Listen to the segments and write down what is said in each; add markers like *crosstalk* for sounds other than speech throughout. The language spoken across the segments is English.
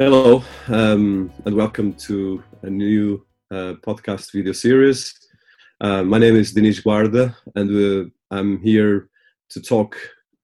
Hello, um, and welcome to a new uh, podcast video series. Uh, my name is Dinis Guarda, and I'm here to talk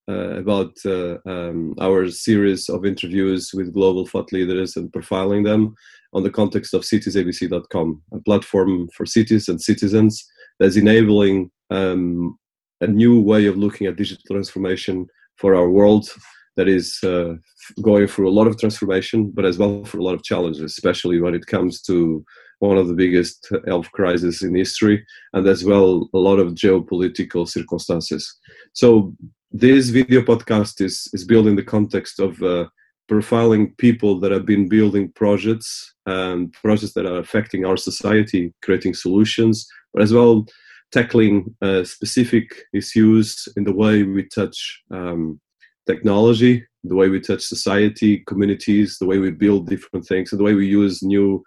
uh, about uh, um, our series of interviews with global thought leaders and profiling them on the context of citiesabc.com, a platform for cities and citizens that's enabling um, a new way of looking at digital transformation for our world that is uh, going through a lot of transformation, but as well for a lot of challenges, especially when it comes to one of the biggest health crises in history, and as well a lot of geopolitical circumstances. So this video podcast is is built in the context of uh, profiling people that have been building projects and projects that are affecting our society, creating solutions, but as well tackling uh, specific issues in the way we touch um, technology, the way we touch society, communities, the way we build different things, and the way we use new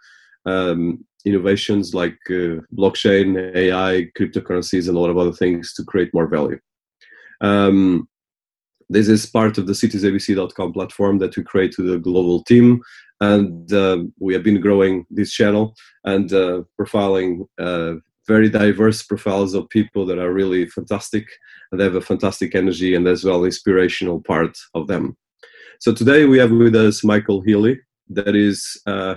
um, innovations like uh, blockchain, AI, cryptocurrencies, and a lot of other things to create more value. Um, this is part of the citiesabc.com platform that we create with a global team, and uh, we have been growing this channel and uh, profiling uh, very diverse profiles of people that are really fantastic and they have a fantastic energy and as well inspirational part of them. So today we have with us Michael Healy, that is uh,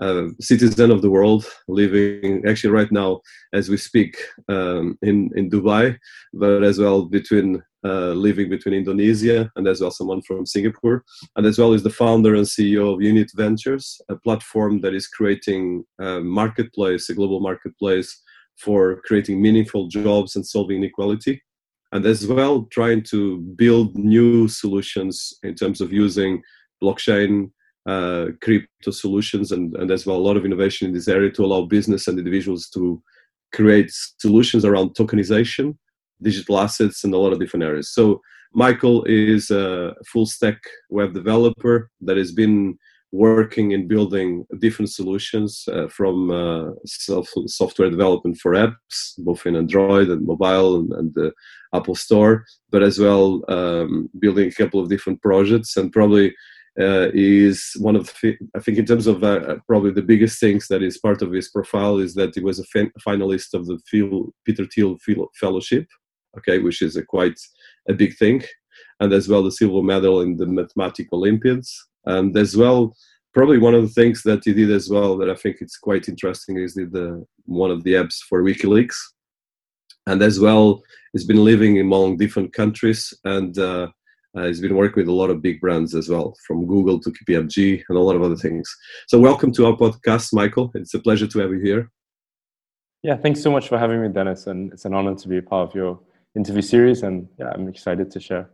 a citizen of the world, living actually right now as we speak um, in in Dubai, but as well between uh, living between Indonesia and as well someone from Singapore, and as well is the founder and CEO of Unit Ventures, a platform that is creating a marketplace, a global marketplace for creating meaningful jobs and solving inequality and as well trying to build new solutions in terms of using blockchain uh, crypto solutions and, and as well a lot of innovation in this area to allow business and individuals to create solutions around tokenization digital assets and a lot of different areas. So michael is a full stack web developer that has been working in building different solutions uh, from uh, self, software development for apps, both in Android and mobile and, and the Apple Store, but as well um, building a couple of different projects. And probably uh, is one of the, I think, in terms of uh, probably the biggest things that is part of his profile is that he was a fin- finalist of the Phil, Peter Thiel Fellowship, okay, which is a quite a big thing. And as well, the silver medal in the mathematical Olympiads and as well, probably one of the things that he did as well that I think it's quite interesting is the one of the apps for WikiLeaks, and as well, he's been living among different countries and. Uh, uh, he's been working with a lot of big brands as well, from Google to KPMG and a lot of other things. So, welcome to our podcast, Michael. It's a pleasure to have you here. Yeah, thanks so much for having me, Dinis. And it's an honor to be a part of your interview series. And yeah, I'm excited to share.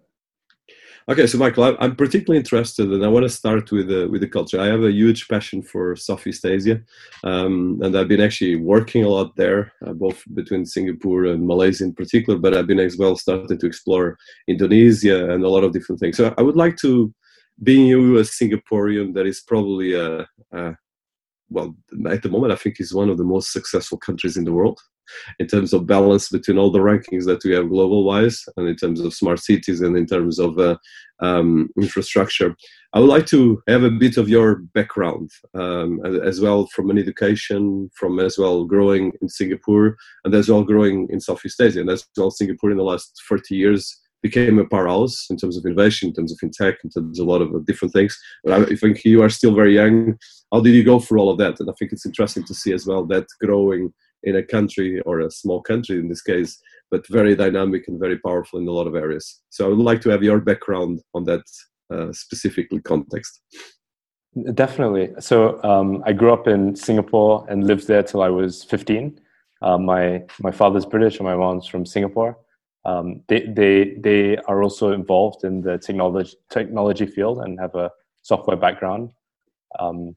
Okay, so Michael, I'm particularly interested, and I want to start with the with the culture. I have a huge passion for Southeast Asia, um, and I've been actually working a lot there, uh, both between Singapore and Malaysia in particular. But I've been as well starting to explore Indonesia and a lot of different things. So I would like to, being you a Singaporean, that is probably a, a well, at the moment, I think is one of the most successful countries in the world in terms of balance between all the rankings that we have global wise and in terms of smart cities and in terms of uh, um, infrastructure. I would like to have a bit of your background um, as well from an education, from as well growing in Singapore and as well growing in Southeast Asia. And as well, Singapore in the last 40 years became a powerhouse in terms of innovation, in terms of fintech, in terms of a lot of different things. But I think you are still very young. How did you go through all of that? And I think it's interesting to see as well that growing in a country or a small country in this case, but very dynamic and very powerful in a lot of areas. So I would like to have your background on that uh, specifically context. Definitely. So um, I grew up in Singapore and lived there till I was 15. Uh, my my father's British and my mom's from Singapore. Um, they they they are also involved in the technology technology field and have a software background. Um,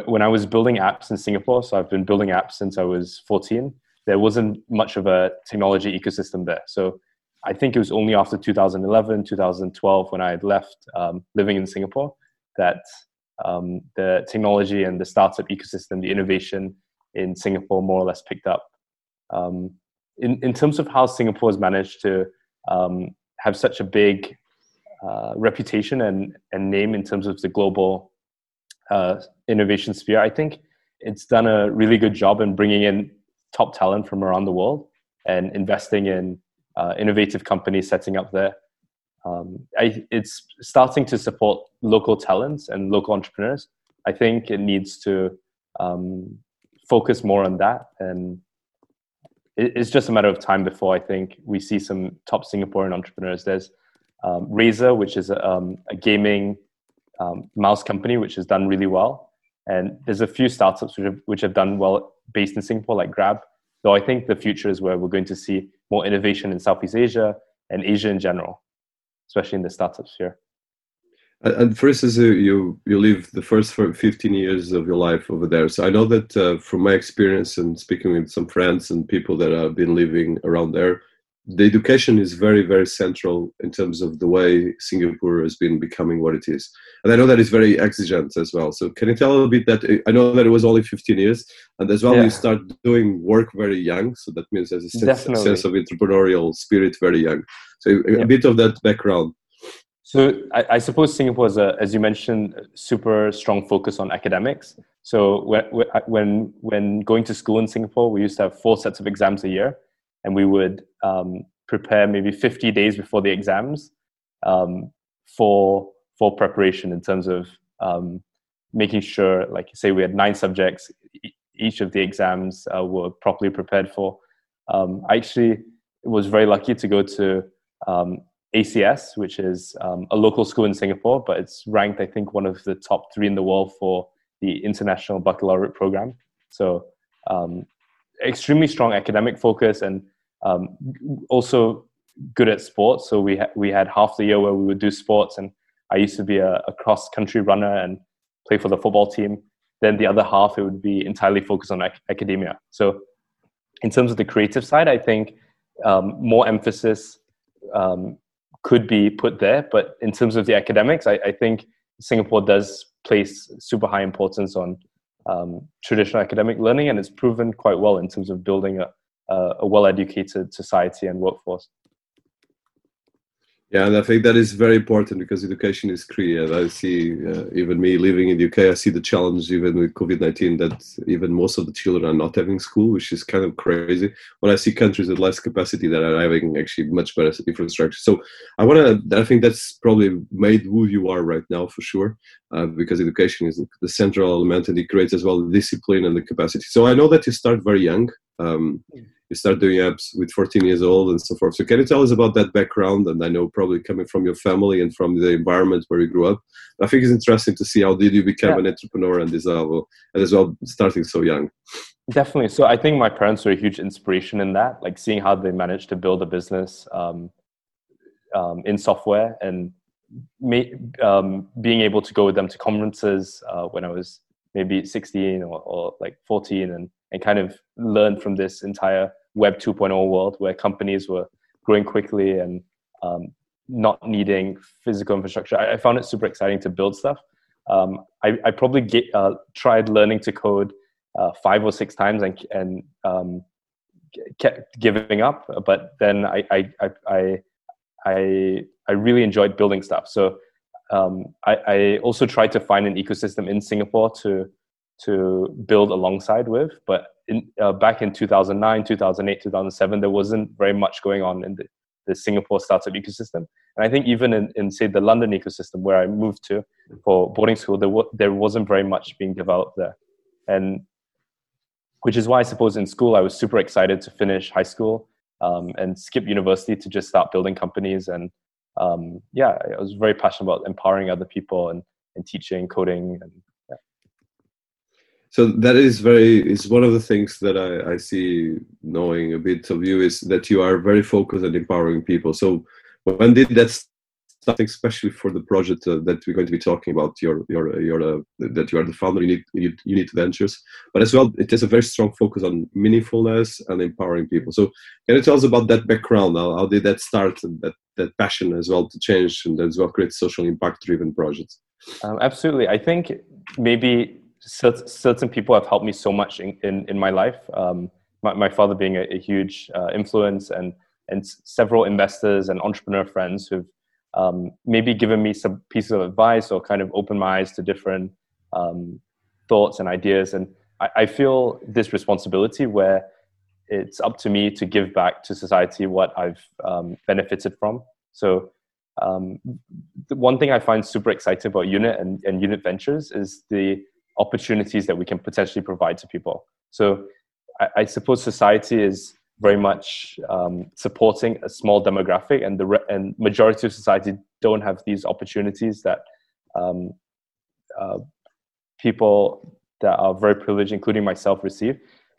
when I was building apps in Singapore, so I've been building apps since I was 14, there wasn't much of a technology ecosystem there. So I think it was only after 2011, 2012, when I had left um, living in Singapore, that um, the technology and the startup ecosystem, the innovation in Singapore more or less picked up. Um, in, in terms of how Singapore has managed to um, have such a big uh, reputation and, and name in terms of the global uh, innovation sphere, I think it's done a really good job in bringing in top talent from around the world and investing in uh, innovative companies setting up there. Um, I, it's starting to support local talents and local entrepreneurs. I think it needs to um, focus more on that, and it, it's just a matter of time before I think we see some top Singaporean entrepreneurs. There's um, Razer, which is a, um, a gaming um, mouse company, which has done really well, and there's a few startups which have, which have done well based in Singapore, like Grab. So I think the future is where we're going to see more innovation in Southeast Asia and Asia in general, especially in the startup sphere. And for instance, you you live the first 15 years of your life over there. So I know that uh, from my experience and speaking with some friends and people that have been living around there, the education is very very central in terms of the way Singapore has been becoming what it is, and I know that it's very exigent as well. So can you tell a little bit that I know that it was only 15 years, and as well yeah. you start doing work very young, so that means there's a sense, a sense of entrepreneurial spirit very young. So uh, a, yeah. bit of that background. So I, I suppose Singapore is, a, as you mentioned, super strong focus on academics. So when, when when going to school in Singapore, we used to have four sets of exams a year and we would um, prepare maybe 50 days before the exams um, for for preparation in terms of um, making sure, like say, we had nine subjects. each of the exams uh, were properly prepared for. Um, I actually was very lucky to go to um, ACS, which is um, a local school in Singapore, but it's ranked, I think, one of the top three in the world for the international baccalaureate program. So, um, extremely strong academic focus and um, also good at sports. So we ha- we had half the year where we would do sports, and I used to be a, a cross country runner and play for the football team. Then the other half it would be entirely focused on ac- academia. So in terms of the creative side, I think um, more emphasis um, could be put there. But in terms of the academics, I, I think Singapore does place super high importance on um, traditional academic learning, and it's proven quite well in terms of building a, uh, a well-educated society and workforce. Yeah, and I think that is very important because education is key. And I see, uh, even me living in the UK, I see the challenge even with COVID 19 that even most of the children are not having school, which is kind of crazy. When I see countries with less capacity that are having actually much better infrastructure. So I want to, I think that's probably made who you are right now for sure, uh, because education is the central element and it creates as well the discipline and the capacity. So I know that you start very young. Um, you start doing apps with 14 years old and so forth. So can you tell us about that background? And I know probably coming from your family and from the environment where you grew up. I think it's interesting to see how did you become yeah. an entrepreneur and this level, and as well starting so young. Definitely. So I think my parents were a huge inspiration in that, like seeing how they managed to build a business um, um, in software and um, being able to go with them to conferences uh, when I was maybe 16 or, or like 14 and, and kind of learn from this entire Web 2.0 world where companies were growing quickly and um, not needing physical infrastructure. I, I, found it super exciting to build stuff. Um, I, I, probably get, uh, tried learning to code uh, five or six times and, and um, kept giving up. But then I, I, I, I, I really enjoyed building stuff. So um, I, I, also tried to find an ecosystem in Singapore to to build alongside with. But in, uh, back in 2009, 2008, 2007, there wasn't very much going on in the, the Singapore startup ecosystem. And I think even in, in, say, the London ecosystem where I moved to for boarding school, there, w- there wasn't very much being developed there. And which is why I suppose in school I was super excited to finish high school um, and skip university to just start building companies. And um, yeah, I was very passionate about empowering other people and, and teaching coding and yeah. so that is very is one of the things that I, I, see knowing a bit of you is that you are very focused on empowering people so when did that start especially for the project uh, that we're going to be talking about your your your uh, that you are the founder you need you need ventures. But as well it has a very strong focus on meaningfulness and empowering people. So can you tell us about that background? How, how did that start and that that passion as well to change and as well create social impact driven projects? Um, absolutely. I think maybe certain people have helped me so much in, in, in my life. Um, my, my, father being a, a huge uh, influence and, and several investors and entrepreneur friends who've um, maybe given me some pieces of advice or kind of opened my eyes to different um, thoughts and ideas. And I, I, feel this responsibility where it's up to me to give back to society what I've um, benefited from. So um, the one thing I find super exciting about Unit and, and Unit Ventures is the opportunities that we can potentially provide to people. So I, I suppose society is very much um, supporting a small demographic, and the re- and majority of society don't have these opportunities that um, uh, people that are very privileged, including myself, receive.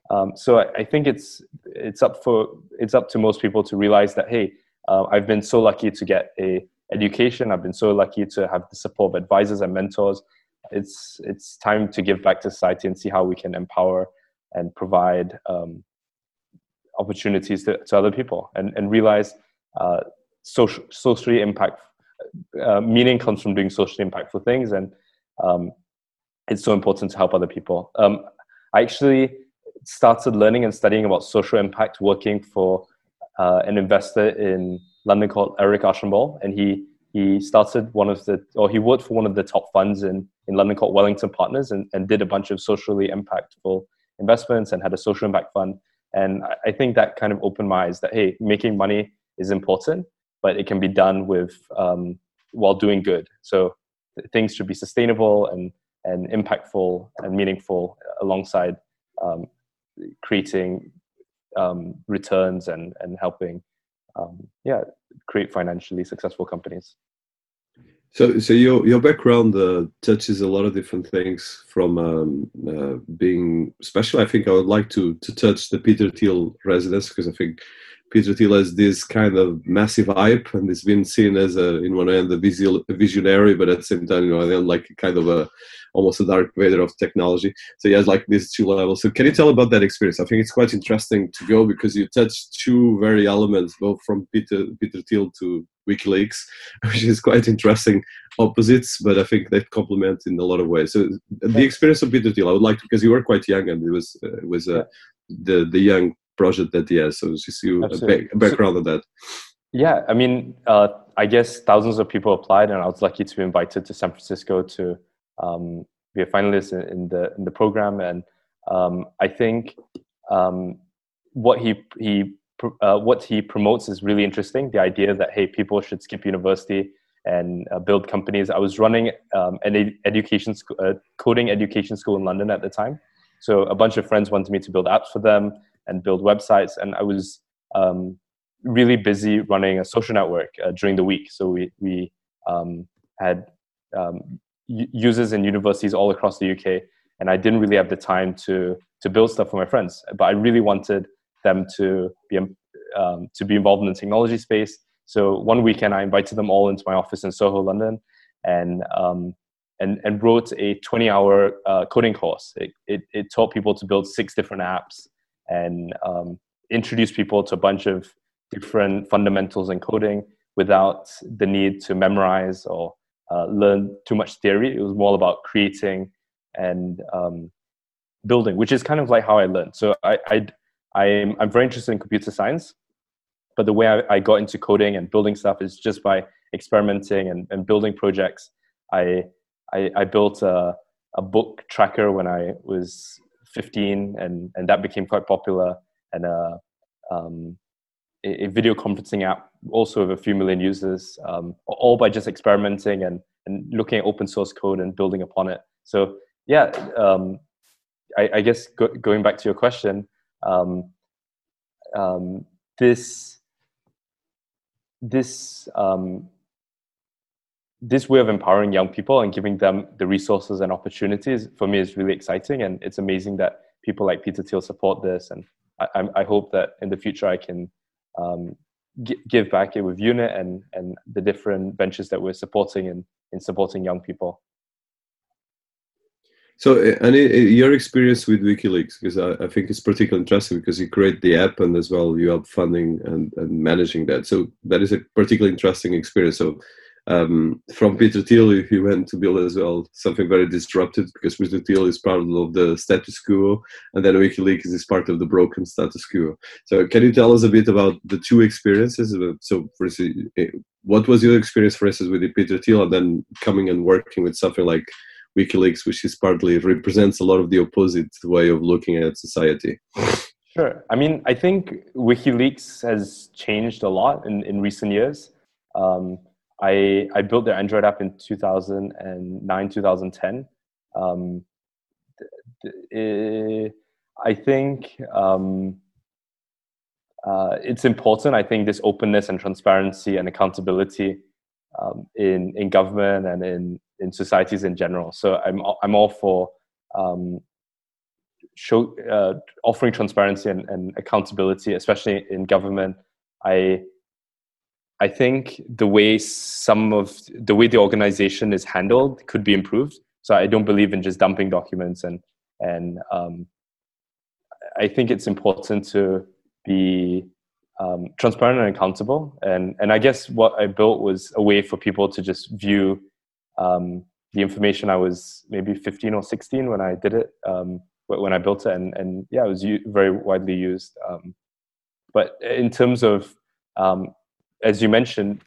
Um, so I, I, think it's it's up for it's up to most people to realize that hey, uh, I've been so lucky to get a education. I've been so lucky to have the support of advisors and mentors. It's it's time to give back to society and see how we can empower and provide um, opportunities to, to other people and, and realize uh, social, socially impact uh, meaning comes from doing socially impactful things and um, it's so important to help other people. Um, i actually started learning and studying about social impact working for uh, an investor in london called eric archambault and he he started one of the or he worked for one of the top funds in, in london called wellington partners and, and did a bunch of socially impactful investments and had a social impact fund and I think that kind of opened my eyes that hey, making money is important, but it can be done with um, while doing good. So things should be sustainable and and impactful and meaningful alongside um, creating um, returns and and helping um, yeah create financially successful companies. So, so your your background uh, touches a lot of different things from um, uh, being special. I think I would like to to touch the Peter Thiel residence because I think Peter Thiel has this kind of massive hype and it's been seen as a in one end a, visual, a visionary, but at the same time, you know, then like kind of a almost a Darth Vader of technology. So he has like these two levels. So can you tell about that experience? I think it's quite interesting to go because you touch two very elements, both from Peter Peter Thiel to WikiLeaks, *laughs* which is quite interesting opposites, but I think they complement in a lot of ways. So the experience of Peter Thiel, I would like to, because you were quite young and it was uh, it was uh, the the young project that he has. So just you a, back, a background so, on that. Yeah, I mean, uh, I guess thousands of people applied, and I was lucky to be invited to San Francisco to um, be a finalist in, in, the in the program. And um, I think um, what he he uh, what he promotes is really interesting. The idea that hey, people should skip university and uh, build companies. I was running um, an ed- education sc- uh, coding education school in London at the time, so a bunch of friends wanted me to build apps for them and build websites, and I was um, really busy running a social network uh, during the week. So we we um, had um, users in universities all across the UK, and I didn't really have the time to to build stuff for my friends. But I really wanted them to be um, to be involved in the technology space. So one weekend, I invited them all into my office in Soho, London, and um, and and wrote a 20-hour uh, coding course. It, it, it taught people to build six different apps and um, introduce people to a bunch of different fundamentals in coding without the need to memorize or uh, learn too much theory. It was more about creating and um, building, which is kind of like how I learned. So I, I I'm, I'm very interested in computer science, but the way I, I, got into coding and building stuff is just by experimenting and, and building projects. I, I, I built a, a book tracker when I was 15, and, and that became quite popular. And a, um, a, a video conferencing app also with a few million users, um, all by just experimenting and, and looking at open source code and building upon it. So yeah, um, I, I, guess go, going back to your question, um, um, this this um, this way of empowering young people and giving them the resources and opportunities for me is really exciting and it's amazing that people like peter thiel support this and i, I hope that in the future i can um, g- give back it with unit and, and the different ventures that we're supporting in, in supporting young people so, and your experience with WikiLeaks, because I, I, think it's particularly interesting because you create the app and as well you help funding and, and managing that. So that is a particularly interesting experience. So um, from Peter Thiel, he went to build as well something very disruptive because Peter Thiel is part of the status quo, and then WikiLeaks is part of the broken status quo. So, can you tell us a bit about the two experiences? So, for instance, eh, what was your experience, for instance, with Peter Thiel, and then coming and working with something like WikiLeaks, which is partly represents a lot of the opposite way of looking at society. Sure. I mean, I think WikiLeaks has changed a lot in, in recent years. Um, I, I built their Android app in 2009, 2010. Um, eh, I think um, uh, it's important. I think this openness and transparency and accountability um, in in government and in in societies in general. So I'm I'm all for um, show uh, offering transparency and, and accountability, especially in government. I I think the way some of the way the organization is handled could be improved. So I don't believe in just dumping documents and and um, I think it's important to be um, transparent and accountable. And and I guess what I built was a way for people to just view um, the information. I was maybe 15 or 16 when I did it, um, when I built it, and and yeah, it was very widely used. Um, but in terms of um, as you mentioned,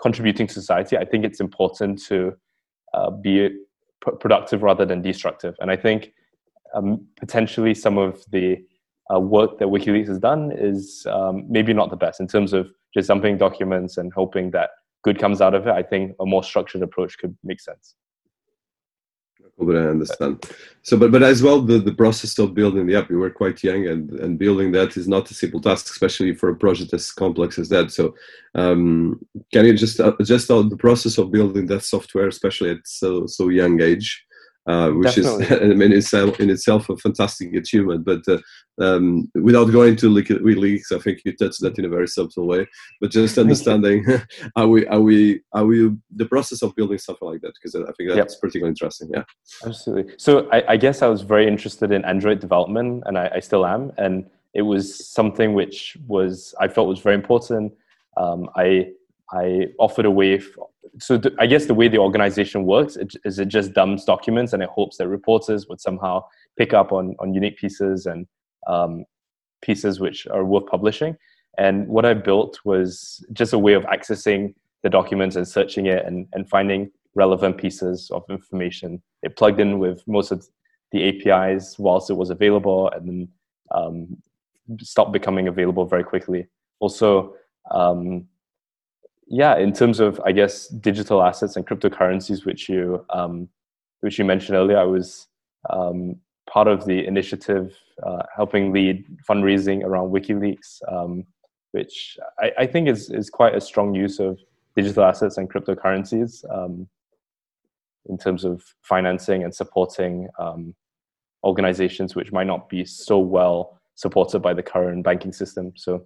contributing to society, I think it's important to uh, be p- productive rather than destructive. And I think um, potentially some of the uh, work that WikiLeaks has done is um, maybe not the best in terms of just dumping documents and hoping that good comes out of it. I think a more structured approach could make sense. But I understand. So, but but as well, the, the process of building the app, you were quite young, and and building that is not a simple task, especially for a project as complex as that. So, um, can you just uh, just the process of building that software, especially at so so young age? Uh, which Definitely. is *laughs* I mean, itself, in itself a fantastic achievement. But uh, um, without going to WikiLeaks, I think you touched that in a very subtle way. But just understanding *laughs* are we how we how we the process of building something like that because I think that's yep. particularly interesting. Yeah, absolutely. So I, I, guess I was very interested in Android development, and I, I, still am, and it was something which was I felt was very important. Um, I I offered a way so th- I guess the way the organization works it, is it just dumps documents and it hopes that reporters would somehow pick up on on unique pieces and um, pieces which are worth publishing. And what I built was just a way of accessing the documents and searching it and, and finding relevant pieces of information. It plugged in with most of the APIs whilst it was available and then um, stopped becoming available very quickly. Also, um, yeah, in terms of I guess digital assets and cryptocurrencies, which you um, which you mentioned earlier, I was um, part of the initiative uh, helping lead fundraising around WikiLeaks, um, which I, I, think is is quite a strong use of digital assets and cryptocurrencies um, in terms of financing and supporting um, organizations which might not be so well supported by the current banking system. So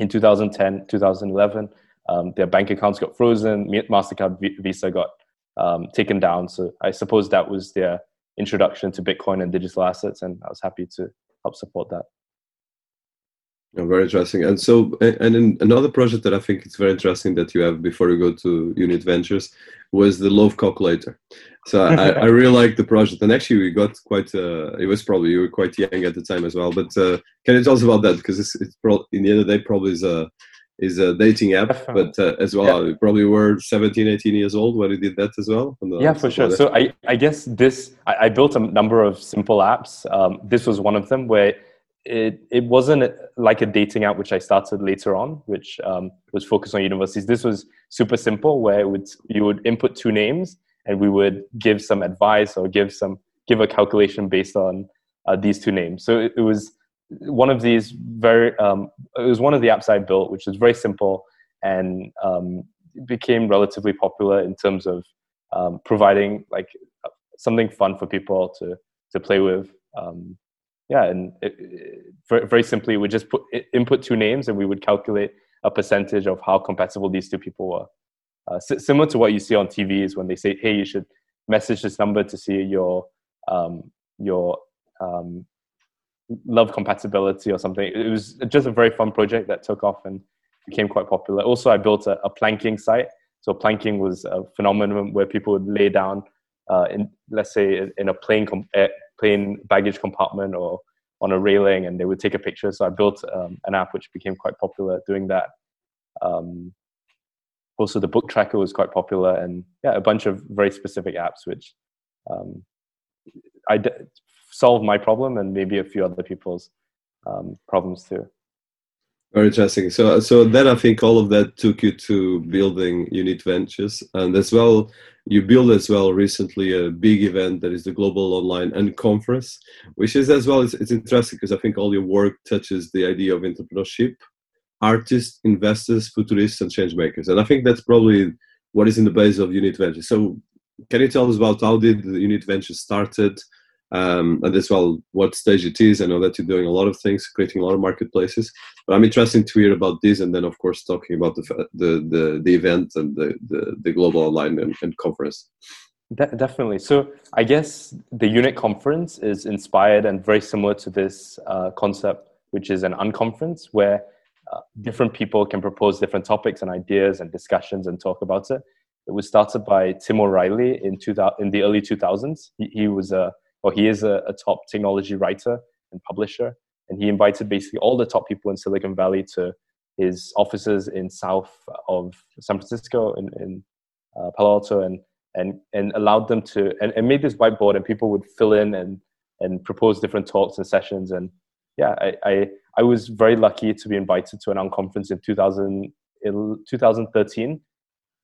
in 2010, 2011 um, their bank accounts got frozen, Mastercard, Visa got um, taken down. So I suppose that was their introduction to Bitcoin and digital assets, and I was happy to help support that. Oh, very interesting. And so, and in another project that I think it's very interesting that you have before you go to Unit Ventures was the Love Calculator. So I, I really like the project, and actually we got quite. Uh, it was probably you were quite young at the time as well. But uh, can you tell us about that? Because it's, it's pro- in the the day probably is a is a dating app, but uh, as well, yeah. probably were 17, 18 years old when you did that as well. yeah, for sure. So I, I guess this, I, I, built a number of simple apps. Um, this was one of them where it, it wasn't like a dating app, which I started later on, which um, was focused on universities. This was super simple where would, you would input two names and we would give some advice or give some, give a calculation based on uh, these two names. So it, it was, one of these very um, it was one of the apps I built, which was very simple and um, became relatively popular in terms of um, providing like something fun for people to to play with. Um, yeah, and it, it, very, simply, we just put input two names, and we would calculate a percentage of how compatible these two people were. Uh, similar to what you see on TVs when they say, "Hey, you should message this number to see your um, your um, love compatibility or something. It was just a very fun project that took off and became quite popular. Also, I built a, a planking site. So planking was a phenomenon where people would lay down uh, in, let's say, in a plane com- eh, plane baggage compartment or on a railing, and they would take a picture. So I built um, an app which became quite popular doing that. Um, also, the book tracker was quite popular, and yeah, a bunch of very specific apps which um, I d- solve my problem and maybe a few other people's um, problems too. Very interesting. So, so then I think all of that took you to building Unit Ventures, and as well, you built as well recently a big event that is the Global Online Unconference, which is as well. It's, it's interesting because I think all your work touches the idea of entrepreneurship, artists, investors, futurists, and change makers, and I think that's probably what is in the base of Unit Ventures. So, can you tell us about how did the Unit Ventures started? Um, and as well what stage it is. I know that you're doing a lot of things, creating a lot of marketplaces, but I'm interested to hear about this, and then of course talking about the the the, the event and the, the, the global online and, and conference. De- definitely. So I guess the unit conference is inspired and very similar to this uh, concept, which is an unconference where uh, different people can propose different topics and ideas and discussions and talk about it. It was started by Tim O'Reilly in 2000, in the early 2000s. He, he was a or he is a, a top technology writer and publisher, and he invited basically all the top people in Silicon Valley to his offices in south of San Francisco in, in uh, Palo Alto and and and allowed them to and, and made this whiteboard and people would fill in and and propose different talks and sessions. And yeah I, I, I was very lucky to be invited to an unconference in 2000, 2013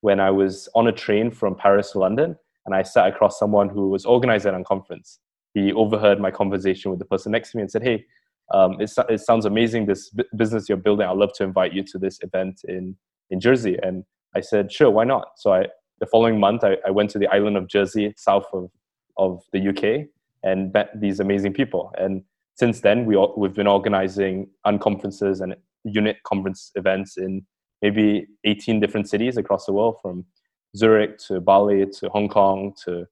when I was on a train from Paris to London and I sat across someone who was organizing an unconference he overheard my conversation with the person next to me and said, "Hey, um, it, it sounds amazing. This b- business you're building. I'd love to invite you to this event in in Jersey." And I said, "Sure, why not?" So I the following month I, I went to the island of Jersey, south of of the UK, and met these amazing people. And since then, we all, we've been organizing unconferences and unit conference events in maybe 18 different cities across the world, from Zurich to Bali to Hong Kong to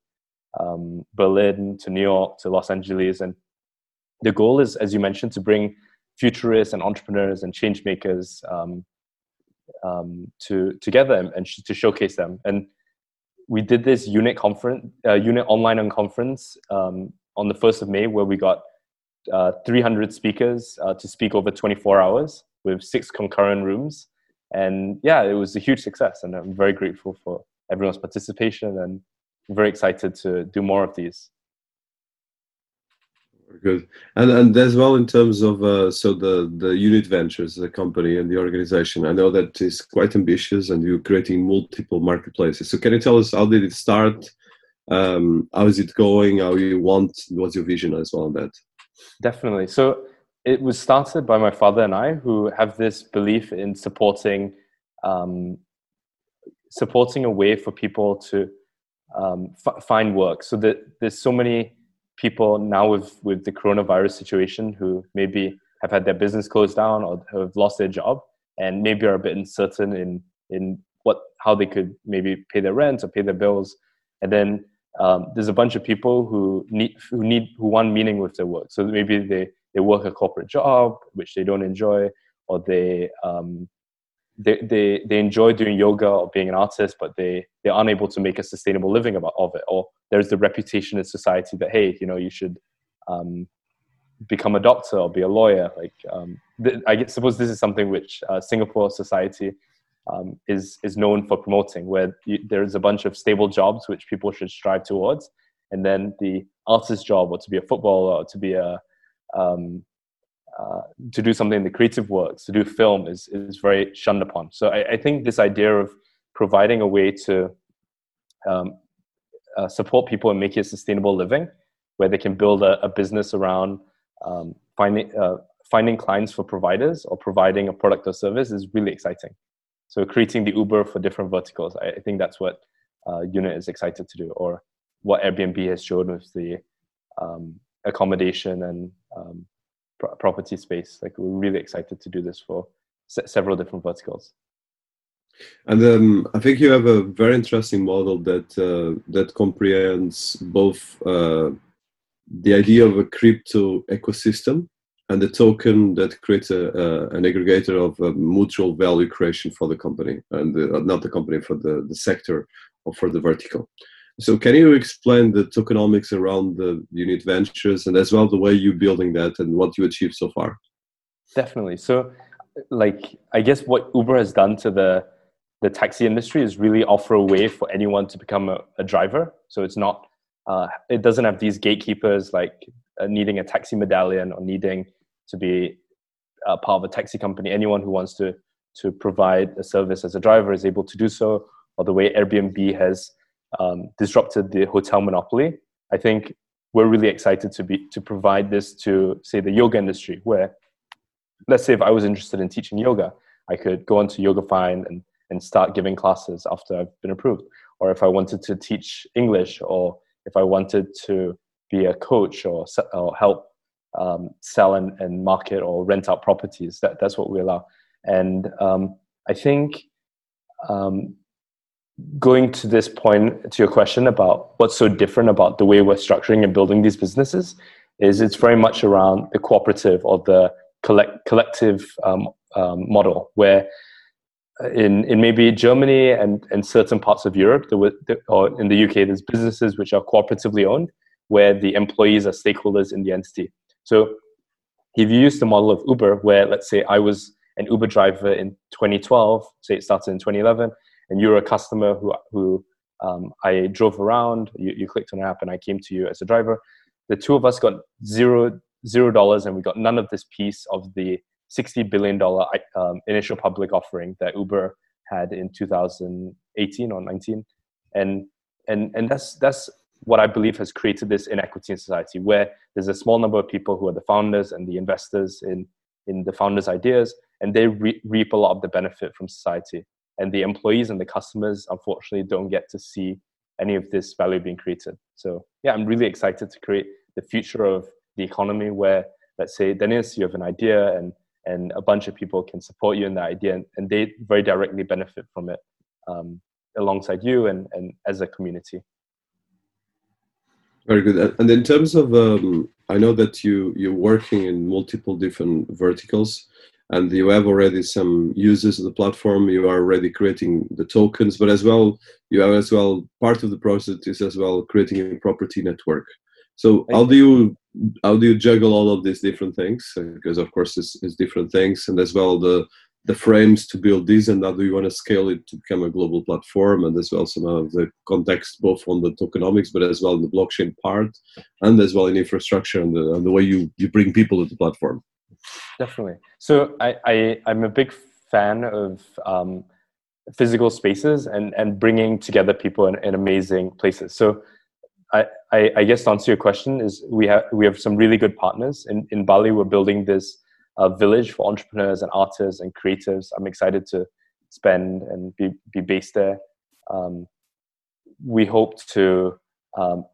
um, Berlin to New York to Los Angeles. And the goal is, as you mentioned, to bring futurists and entrepreneurs and change makers um, um, to together and, sh- to showcase them. And we did this unit conference, uh, unit online unconference um, on the first of May, where we got uh, 300 speakers uh, to speak over 24 hours with six concurrent rooms. And yeah, it was a huge success, and I'm very grateful for everyone's participation and very excited to do more of these. Good, and and as well in terms of uh, so the the unit ventures, the company and the organization. I know that is quite ambitious, and you're creating multiple marketplaces. So can you tell us how did it start? Um, how is it going? How you want? What's your vision as well on that? Definitely. So it was started by my father and I, who have this belief in supporting um, supporting a way for people to um, f- find work. So that there's so many people now with with the coronavirus situation who maybe have had their business closed down or have lost their job and maybe are a bit uncertain in in what how they could maybe pay their rent or pay their bills. And then um, there's a bunch of people who need who need who want meaning with their work. So maybe they they work a corporate job which they don't enjoy, or they um, they, they, they enjoy doing yoga or being an artist, but they, they're unable to make a sustainable living about, of it. Or there's the reputation in society that, hey, you know, you should um, become a doctor or be a lawyer. Like, um, th- I suppose this is something which uh, Singapore society um, is, is known for promoting, where you, there's a bunch of stable jobs which people should strive towards. And then the artist job, or to be a footballer, or to be a, um, uh, to do something in the creative works, to do film is, is very shunned upon. So I, I think this idea of providing a way to um, uh, support people and make it a sustainable living, where they can build a, a business around um, finding, uh, finding clients for providers or providing a product or service is really exciting. So creating the Uber for different verticals, I, I think that's what uh, Unit is excited to do, or what Airbnb has shown with the um, accommodation and um, property space. Like we're really excited to do this for se- several different verticals. And um, I think you have a very interesting model that uh, that comprehends both uh, the idea of a crypto ecosystem and the token that creates a, uh, an aggregator of uh, mutual value creation for the company and the, uh, not the company for the, the sector or for the vertical. So can you explain the tokenomics around the unit ventures and as well the way you're building that and what you achieved so far? Definitely. So like I guess what Uber has done to the the taxi industry is really offer a way for anyone to become a, a driver. So it's not uh, it doesn't have these gatekeepers like uh, needing a taxi medallion or needing to be uh, part of a taxi company. Anyone who wants to to provide a service as a driver is able to do so. Or the way Airbnb has um, disrupted the hotel monopoly, I think we're really excited to be to provide this to say the yoga industry, where let's say if I was interested in teaching yoga, I could go onto YogaFind and and start giving classes after I've been approved. Or if I wanted to teach English, or if I wanted to be a coach or, or help um, sell and, and market or rent out properties, that, that's what we allow. And um, I think um, going to this point to your question about what's so different about the way we're structuring and building these businesses is it's very much around the cooperative or the collect, collective um, um, model where in, in maybe Germany and, and certain parts of Europe there or in the UK there's businesses which are cooperatively owned where the employees are stakeholders in the entity. So if you use the model of Uber where let's say I was an Uber driver in 2012, say it started in 2011, and you're a customer who, who um, I drove around, you, you clicked on an app and I came to you as a driver, the two of us got zero zero dollars and we got none of this piece of the 60 billion dollar um, initial public offering that Uber had in 2018 or 19 and and and that's that's what I believe has created this inequity in society where there's a small number of people who are the founders and the investors in in the founders ideas and they re- reap a lot of the benefit from society and the employees and the customers unfortunately don't get to see any of this value being created. So yeah i'm really excited to create the future of the economy where let's say dinis you have an idea and and a bunch of people can support you in that idea and, and they very directly benefit from it um, alongside you and, and as a community. Very good. And in terms of um, i know that you you're working in multiple different verticals and you have already some users of the platform you are already creating the tokens but as well you have as well part of the process is as well creating a property network. So how do you how do you juggle all of these different things? Because of course it's, it's different things and as well the the frames to build this and how do you want to scale it to become a global platform and as well some of the context both on the tokenomics but as well in the blockchain part and as well in infrastructure and the, and the way you, you bring people to the platform definitely so i, I i'm a big fan of um, physical spaces and and bringing together people in, in amazing places so I, I, I guess to answer your question is we have we have some really good partners in, in Bali. We're building this uh, village for entrepreneurs and artists and creatives. I'm excited to spend and be be based there. Um, we hope to um,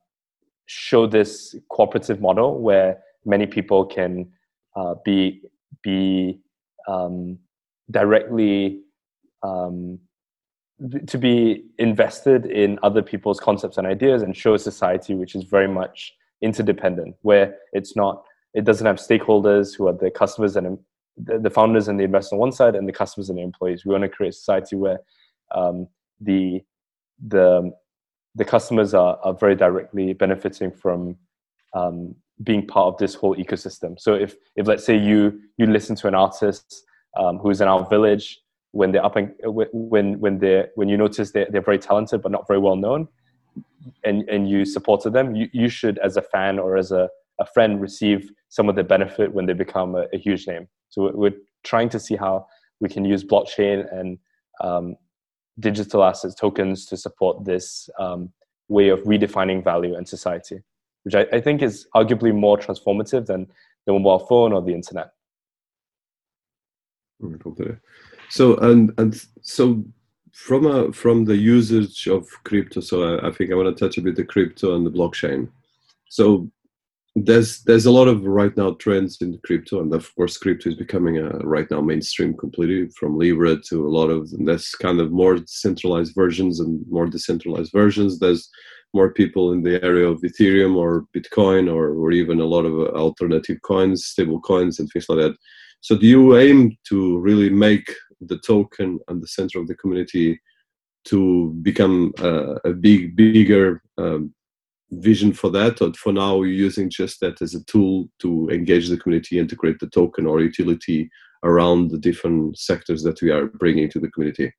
show this cooperative model where many people can uh, be be um, directly um, to be invested in other people's concepts and ideas and show a society which is very much interdependent where it's not it doesn't have stakeholders who are the customers and the founders and the investors on one side and the customers and the employees. We want to create a society where um, the the the customers are, are very directly benefiting from um, being part of this whole ecosystem. So if if let's say you you listen to an artist um, who's in our village when they're up and when when they when you notice they're, they're very talented but not very well known and and you supported them you, you should as a fan or as a, a friend receive some of the benefit when they become a, a huge name. So we're trying to see how we can use blockchain and um, digital assets tokens to support this um, way of redefining value in society which I, I think is arguably more transformative than the mobile phone or the internet so and and so from a from the usage of crypto, so I, I think I want to touch a bit the crypto and the blockchain. So there's there's a lot of right now trends in crypto, and of course, crypto is becoming a right now mainstream completely from Libra to a lot of there's kind of more centralized versions and more decentralized versions. There's more people in the area of Ethereum or Bitcoin or, or even a lot of alternative coins, stable coins, and things like that. So, do you aim to really make the token and the center of the community to become a, a big, bigger um, vision for that? Or for now, you're using just that as a tool to engage the community and to create the token or utility around the different sectors that we are bringing to the community?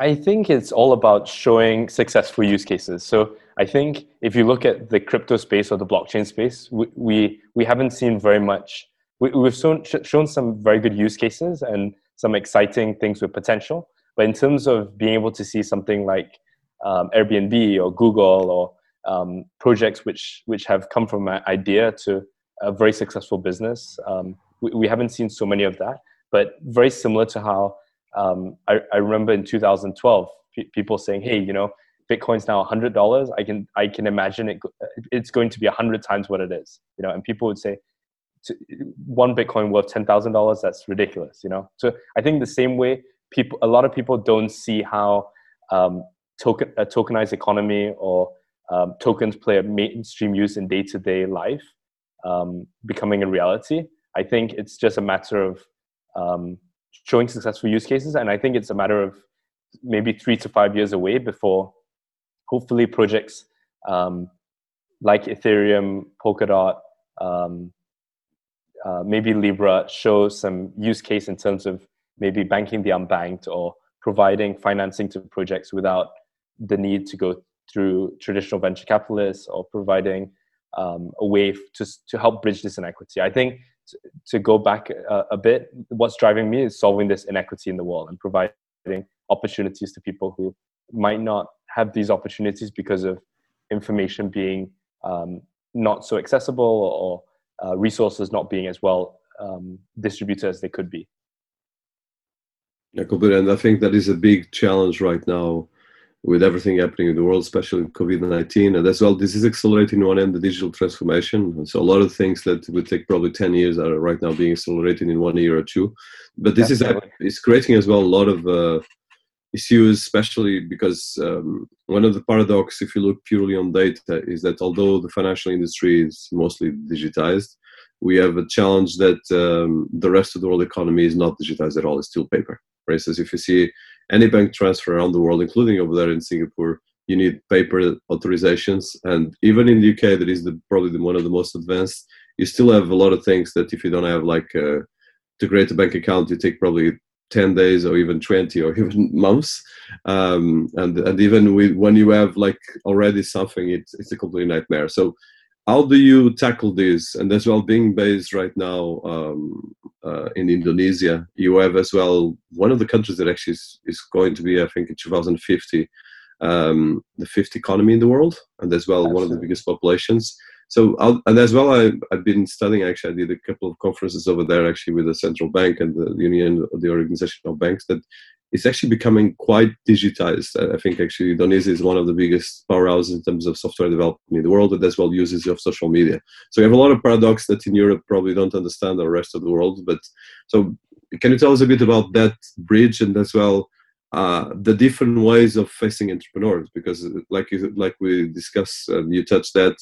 I think it's all about showing successful use cases. So I think if you look at the crypto space or the blockchain space, we we, we haven't seen very much. We, we've shown shown some very good use cases and some exciting things with potential. But in terms of being able to see something like um, Airbnb or Google or um, projects which which have come from an idea to a very successful business, um, we, we haven't seen so many of that. But very similar to how um, I, I, remember in 2012, p- people saying, "Hey, you know, Bitcoin's now hundred dollars. I can I can imagine it. It's going to be hundred times what it is. You know." And people would say, "One Bitcoin worth ten thousand dollars? That's ridiculous." You know. So I think the same way people, a lot of people don't see how um, token a tokenized economy or um, tokens play a mainstream use in day to day life um, becoming a reality. I think it's just a matter of um, showing successful use cases. And I think it's a matter of maybe three to five years away before hopefully projects um, like Ethereum, Polkadot, um, uh, maybe Libra show some use case in terms of maybe banking the unbanked or providing financing to projects without the need to go through traditional venture capitalists or providing um, a way to, to help bridge this inequity. I think to go back a, a, bit, what's driving me is solving this inequity in the world and providing opportunities to people who might not have these opportunities because of information being um, not so accessible or uh, resources not being as well um, distributed as they could be. Yeah, completely. and I think that is a big challenge right now with everything happening in the world, especially COVID 19. And as well, this is accelerating on one end the digital transformation. So a lot of things that would take probably 10 years are right now being accelerated in one year or two. But this is is creating as well a lot of uh, issues, especially because um, one of the paradox, if you look purely on data, is that although the financial industry is mostly digitized, we have a challenge that um, the rest of the world economy is not digitized at all. It's still paper. For instance, if you see any bank transfer around the world, including over there in Singapore, you need paper authorizations. And even in the UK, that is the, probably the, one of the most advanced, you still have a lot of things that if you don't have like uh, to create a bank account, you take probably 10 days or even 20 or *laughs* even months. Um, and, and even with, when you have like already something, it's, it's a complete nightmare. So how do you tackle this? And as well, being based right now um, uh, in Indonesia, you have as well one of the countries that actually is, is going to be, I think, in 2050, um, the fifth economy in the world, and as well Absolutely. one of the biggest populations. So, I'll, and as well, I, I've been studying. Actually, I did a couple of conferences over there, actually, with the central bank and the Union, the Organization of Banks, that it's actually becoming quite digitized. I think actually Indonesia is one of the biggest powerhouses in terms of software development in the world that as well uses of social media. So we have a lot of paradox that in Europe probably don't understand the rest of the world. But so can you tell us a bit about that bridge and as well uh, the different ways of facing entrepreneurs? Because like you, like we discussed, uh, you touched that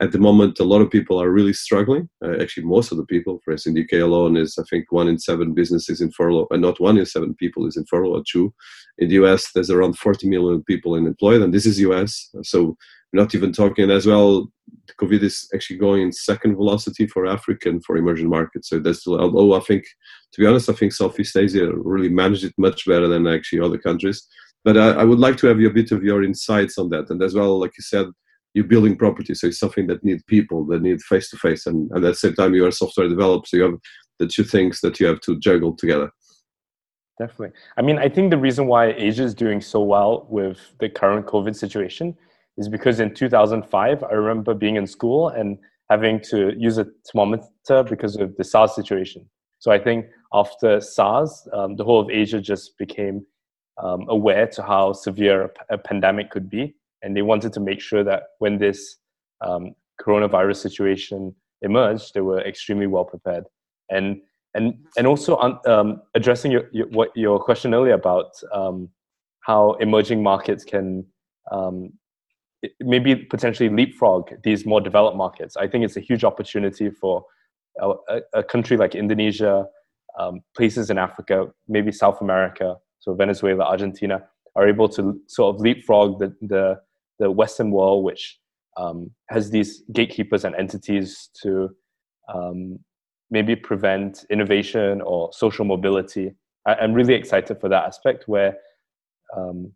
at the moment, a lot of people are really struggling. Uh, actually, most of the people, for instance, in the UK alone, is I think one in seven businesses in furlough, and not one in seven people is in furlough or two. In the US, there's around 40 million people unemployed, and this is US. So not even talking as well. COVID is actually going in second velocity for Africa and for emerging markets. So that's although I think, to be honest, I think Southeast Asia really managed it much better than actually other countries. But I, I would like to have a bit of your insights on that, and as well, like you said you're building property, so it's something that needs people, that need face to face, and at the same time you are a software developer, so you have the two things that you have to juggle together. Definitely. I mean, I think the reason why Asia is doing so well with the current COVID situation is because in 2005, I remember being in school and having to use a thermometer because of the SARS situation. So I think after SARS, um, the whole of Asia just became um, aware to how severe a pandemic could be and they wanted to make sure that when this um, coronavirus situation emerged, they were extremely well prepared. And and and also um, addressing your, your, what your question earlier about um, how emerging markets can um, maybe potentially leapfrog these more developed markets. I think it's a huge opportunity for a, a country like Indonesia, um, places in Africa, maybe South America, so Venezuela, Argentina, are able to sort of leapfrog the, the the Western world, which um, has these gatekeepers and entities to um, maybe prevent innovation or social mobility. I, am really excited for that aspect where um,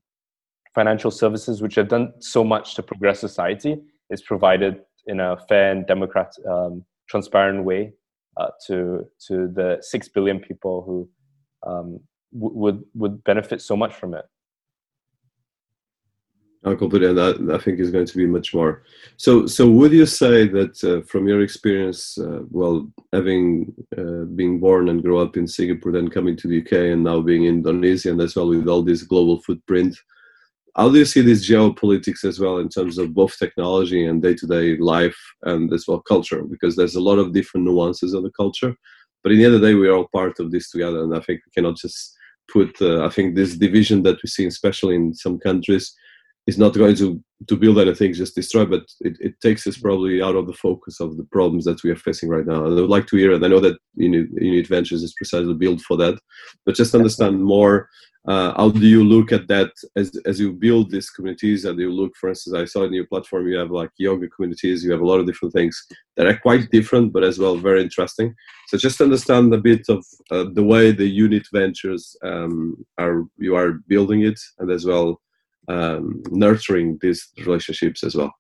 financial services, which have done so much to progress society, is provided in a fair and democrat, um, transparent way uh, to to the six billion people who um, w- would would benefit so much from it. I completely, and I, I think is going to be much more. So, so would you say that uh, from your experience, uh, well, having uh, been born and grow up in Singapore, then coming to the UK, and now being in Indonesia, and as well with all this global footprint, how do you see this geopolitics as well in terms of both technology and day-to-day life, and as well culture? Because there's a lot of different nuances of the culture, but in the end of the day, we are all part of this together, and I think we cannot just put. Uh, I think this division that we see, especially in some countries is not going to to build anything just destroy but it, it takes us probably out of the focus of the problems that we are facing right now. And i would like to hear and i know that unit, unit ventures is precisely built for that but just understand more uh, how do you look at that as, as you build these communities and you look for instance i saw in your platform you have like yoga communities you have a lot of different things that are quite different but as well very interesting. So just understand a bit of uh, the way the unit ventures um, are you are building it and as well um, nurturing these relationships as well.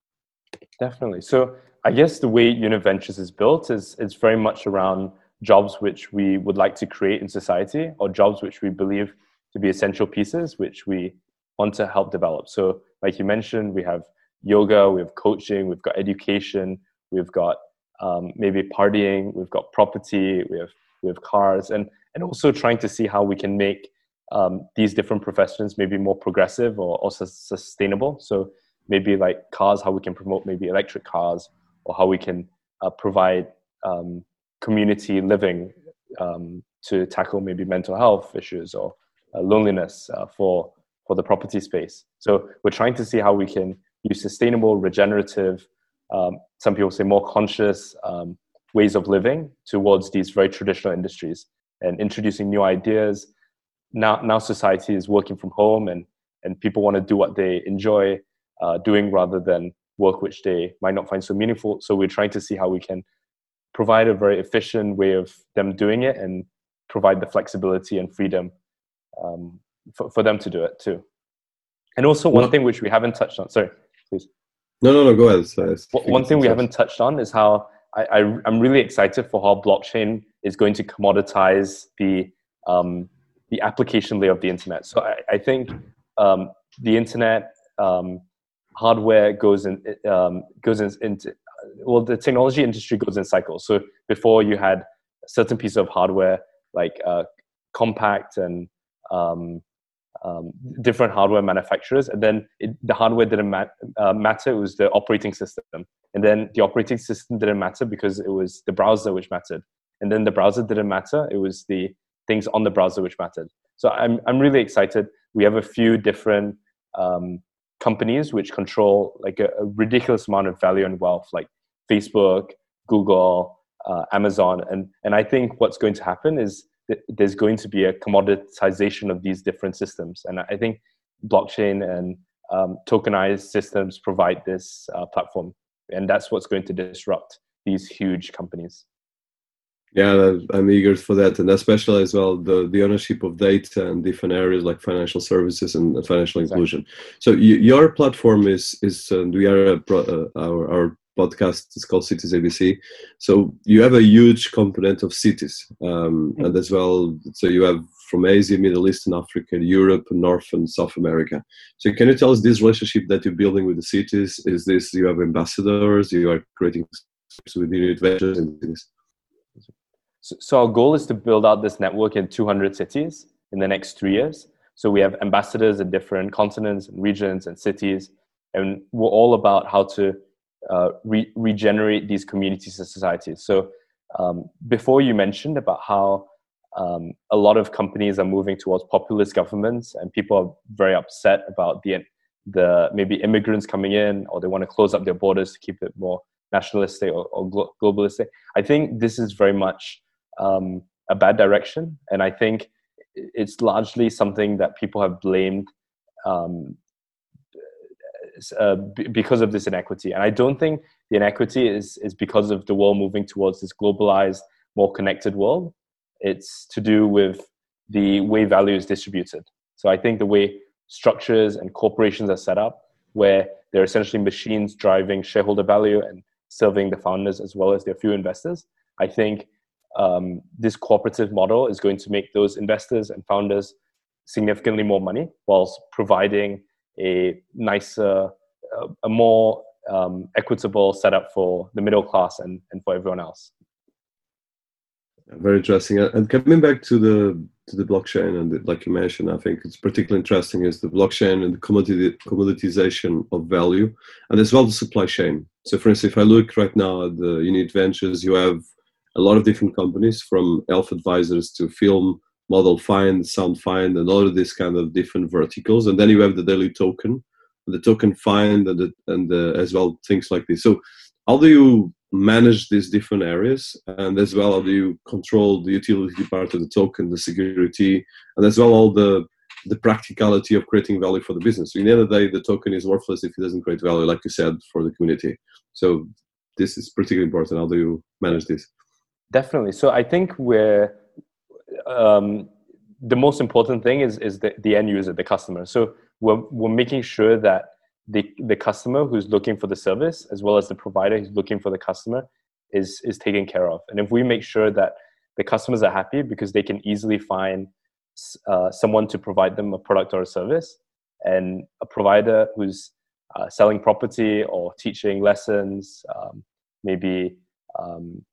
Definitely. So I guess the way Unit Ventures is built is it's very much around jobs which we would like to create in society or jobs which we believe to be essential pieces which we want to help develop. So like you mentioned, we have yoga, we have coaching, we've got education, we've got um, maybe partying, we've got property, we have we have cars, and and also trying to see how we can make um, these different professions may be more progressive or also sustainable. So maybe like cars, how we can promote maybe electric cars, or how we can uh, provide um, community living um, to tackle maybe mental health issues or uh, loneliness uh, for for the property space. So we're trying to see how we can use sustainable, regenerative, um, some people say more conscious um, ways of living towards these very traditional industries and introducing new ideas now now society is working from home and and people want to do what they enjoy uh, doing rather than work which they might not find so meaningful. So we're trying to see how we can provide a very efficient way of them doing it and provide the flexibility and freedom um, for, for them to do it too. And also one well, thing which we haven't touched on sorry please. No no no go ahead sorry, one thing we haven't touched on is how I, I, i'm really excited for how blockchain is going to commoditize the um, the application layer of the internet. So I, I think um, the internet um, hardware goes in um, goes in, into well, the technology industry goes in cycles. So before you had a certain piece of hardware like uh, Compaq and um, um, different hardware manufacturers, and then it, the hardware didn't mat- uh, matter. It was the operating system, and then the operating system didn't matter because it was the browser which mattered, and then the browser didn't matter. It was the things on the browser which mattered. So I'm, I'm really excited. We have a few different um, companies which control like a, a, ridiculous amount of value and wealth, like Facebook, Google, uh, Amazon. And, and I think what's going to happen is there's going to be a commoditization of these different systems. And I think blockchain and um, tokenized systems provide this uh, platform. And that's what's going to disrupt these huge companies. Yeah, I'm eager for that, and especially as well the, the ownership of data and different areas like financial services and financial exactly. inclusion. So your platform is is uh, we are a pro, uh, our our podcast is called Cities ABC. So you have a huge component of cities, um, mm-hmm. and as well. So you have from Asia, Middle East, and Africa, Europe, North and South America. So can you tell us this relationship that you're building with the cities? Is this you have ambassadors? You are creating with unit ventures in cities? So, our goal is to build out this network in 200 cities in the next three years. So we have ambassadors in different continents and regions and cities, and we're all about how to uh, re- regenerate these communities and societies. So um, before you mentioned about how um, a lot of companies are moving towards populist governments, and people are very upset about the the maybe immigrants coming in, or they want to close up their borders to keep it more nationalistic or, or glo- globalistic. I think this is very much um, a bad direction. And I think it's largely something that people have blamed um, uh, because of this inequity. And I don't think the inequity is, is because of the world moving towards this globalized, more connected world. It's to do with the way value is distributed. So I think the way structures and corporations are set up where they're essentially machines driving shareholder value and serving the founders as well as their few investors. I think um, this cooperative model is going to make those investors and founders significantly more money whilst providing a nicer, uh, a more um, equitable setup for the middle class and, and for everyone else. Very interesting. And coming back to the to the blockchain and the, like you mentioned, I think it's particularly interesting is the blockchain and the commodity, commoditization of value, and as well the supply chain. So, for instance, if I look right now at the Unit Ventures, you have a lot of different companies from Elf Advisors to Film, Model Find, Sound Find, and all of these kind of different verticals. And then you have the daily token, the token find, and the, and the, as well things like this. So, how do you manage these different areas? And as well how do you control the utility part of the token the security and as well all the the practicality of creating value for the business? So in the end of the day the token is worthless if it doesn't create value like you said for the community. So this is particularly important. How do you manage this definitely. So i think we're um, the most important thing is is the, the end user the customer. So we're, we're making sure that the, the customer who's looking for the service as well as the provider who's looking for the customer is is taken care of. And if we make sure that the customers are happy because they can easily find uh, someone to provide them a product or a service and a provider who's uh, selling property or teaching lessons um, maybe um,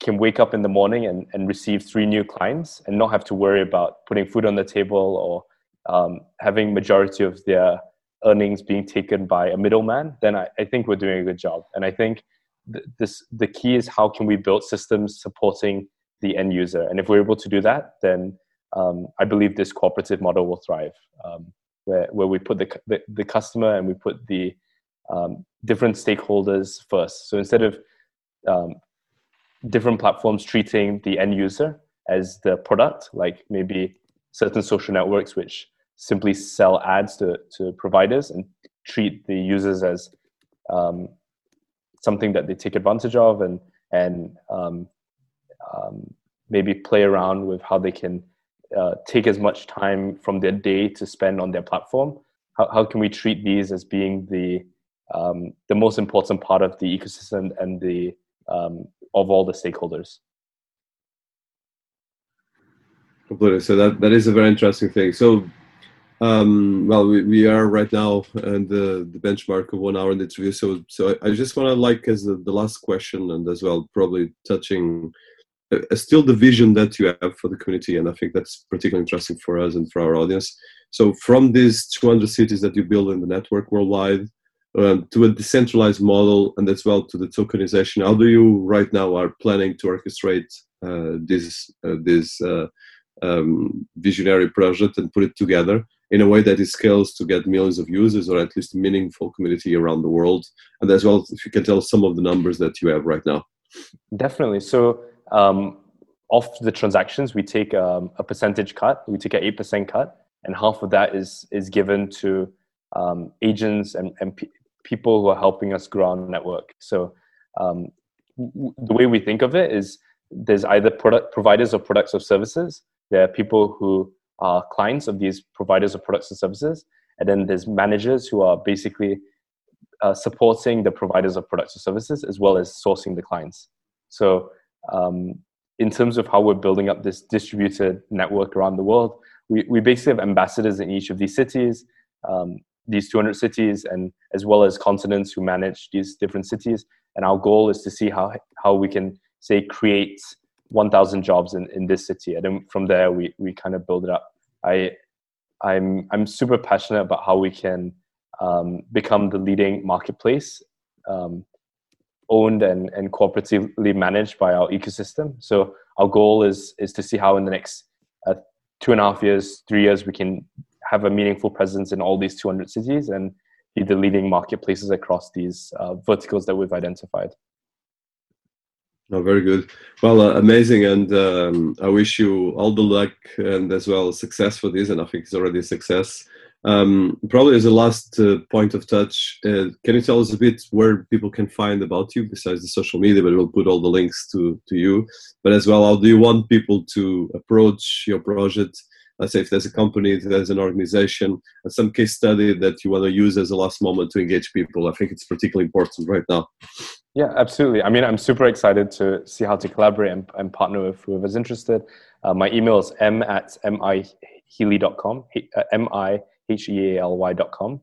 can wake up in the morning and, and receive three new clients and not have to worry about putting food on the table or um, having majority of their earnings being taken by a middleman, then I, I think we're doing a good job. And I think th- this the key is how can we build systems supporting the end user. And if we're able to do that, then um, I believe this cooperative model will thrive, um, where where we put the, the, the customer and we put the um, different stakeholders first. So instead of um, different platforms treating the end user as the product, like maybe certain social networks which simply sell ads to, to providers and treat the users as um, something that they take advantage of and and um, um, maybe play around with how they can uh, take as much time from their day to spend on their platform. How, how can we treat these as being the um, the most important part of the ecosystem and the um, of all the stakeholders? Completely. So that that is a very interesting thing. So um, well, we, we are right now in the, the benchmark of one hour in the interview. So, so I, I just want to like as the, the, last question and as well, probably touching uh, uh, still the vision that you have for the community. And I think that's particularly interesting for us and for our audience. So from these 200 cities that you build in the network worldwide um, to a decentralized model and as well to the tokenization, how do you right now are planning to orchestrate uh, this, uh, this uh, um, visionary project and put it together? in a way that it scales to get millions of users or at least meaningful community around the world? And as well if you can tell some of the numbers that you have right now. Definitely. So um, off the transactions we take um, a percentage cut. We take an 8% cut and half of that is is given to um, agents and, and people who are helping us grow our network so um, w- the way we think of it is there's either product providers of products or services there are people who are clients of these providers of products and services. And then there's managers who are basically uh, supporting the providers of products or services as well as sourcing the clients. So, um, in terms of how we're building up this distributed network around the world, we, we basically have ambassadors in each of these cities, um, these 200 cities, and as well as continents who manage these different cities. And our goal is to see how, how we can, say, create 1,000 jobs in, in this city. And then from there, we, we kind of build it up. I, I'm, I'm super passionate about how we can um, become the leading marketplace um, owned and, and cooperatively managed by our ecosystem. So our goal is, is to see how in the next uh, two and a half years, three years, we can have a meaningful presence in all these 200 cities and be the leading marketplaces across these uh, verticals that we've identified. No, very good. Well, uh, amazing, and um, I wish you all the luck and as well success for this. And I think it's already a success. Um, probably as a last uh, point of touch, uh, can you tell us a bit where people can find about you besides the social media? But we'll put all the links to to you. But as well, how do you want people to approach your project? Let's say if there's a company, if there's an organization, some case study that you want to use as a last moment to engage people. I think it's particularly important right now. Yeah, absolutely. I mean, I'm super excited to see how to collaborate and, and partner with whoever's interested. Uh, my email is m at mihealy.com, uh, M-I-H-E-A-L-Y.com.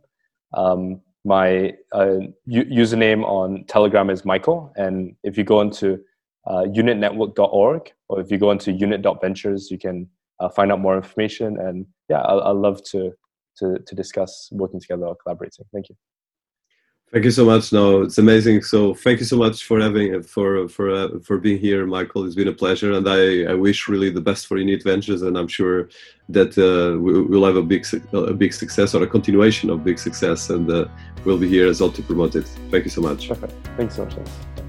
Um, my uh, u- username on Telegram is Michael. And if you go into uh, unitnetwork.org or if you go into unit.ventures, you can uh, find out more information. And yeah, i i love to, to, to discuss working together or collaborating. Thank you. Thank you so much. No, it's amazing. So thank you so much for having for for uh, for being here, Michael. It's been a pleasure, and I, I wish really the best for Unit Ventures, and I'm sure that uh, we'll have a big a big success or a continuation of big success, and uh, we'll be here as well to promote it. Thank you so much. Perfect. Thanks so much.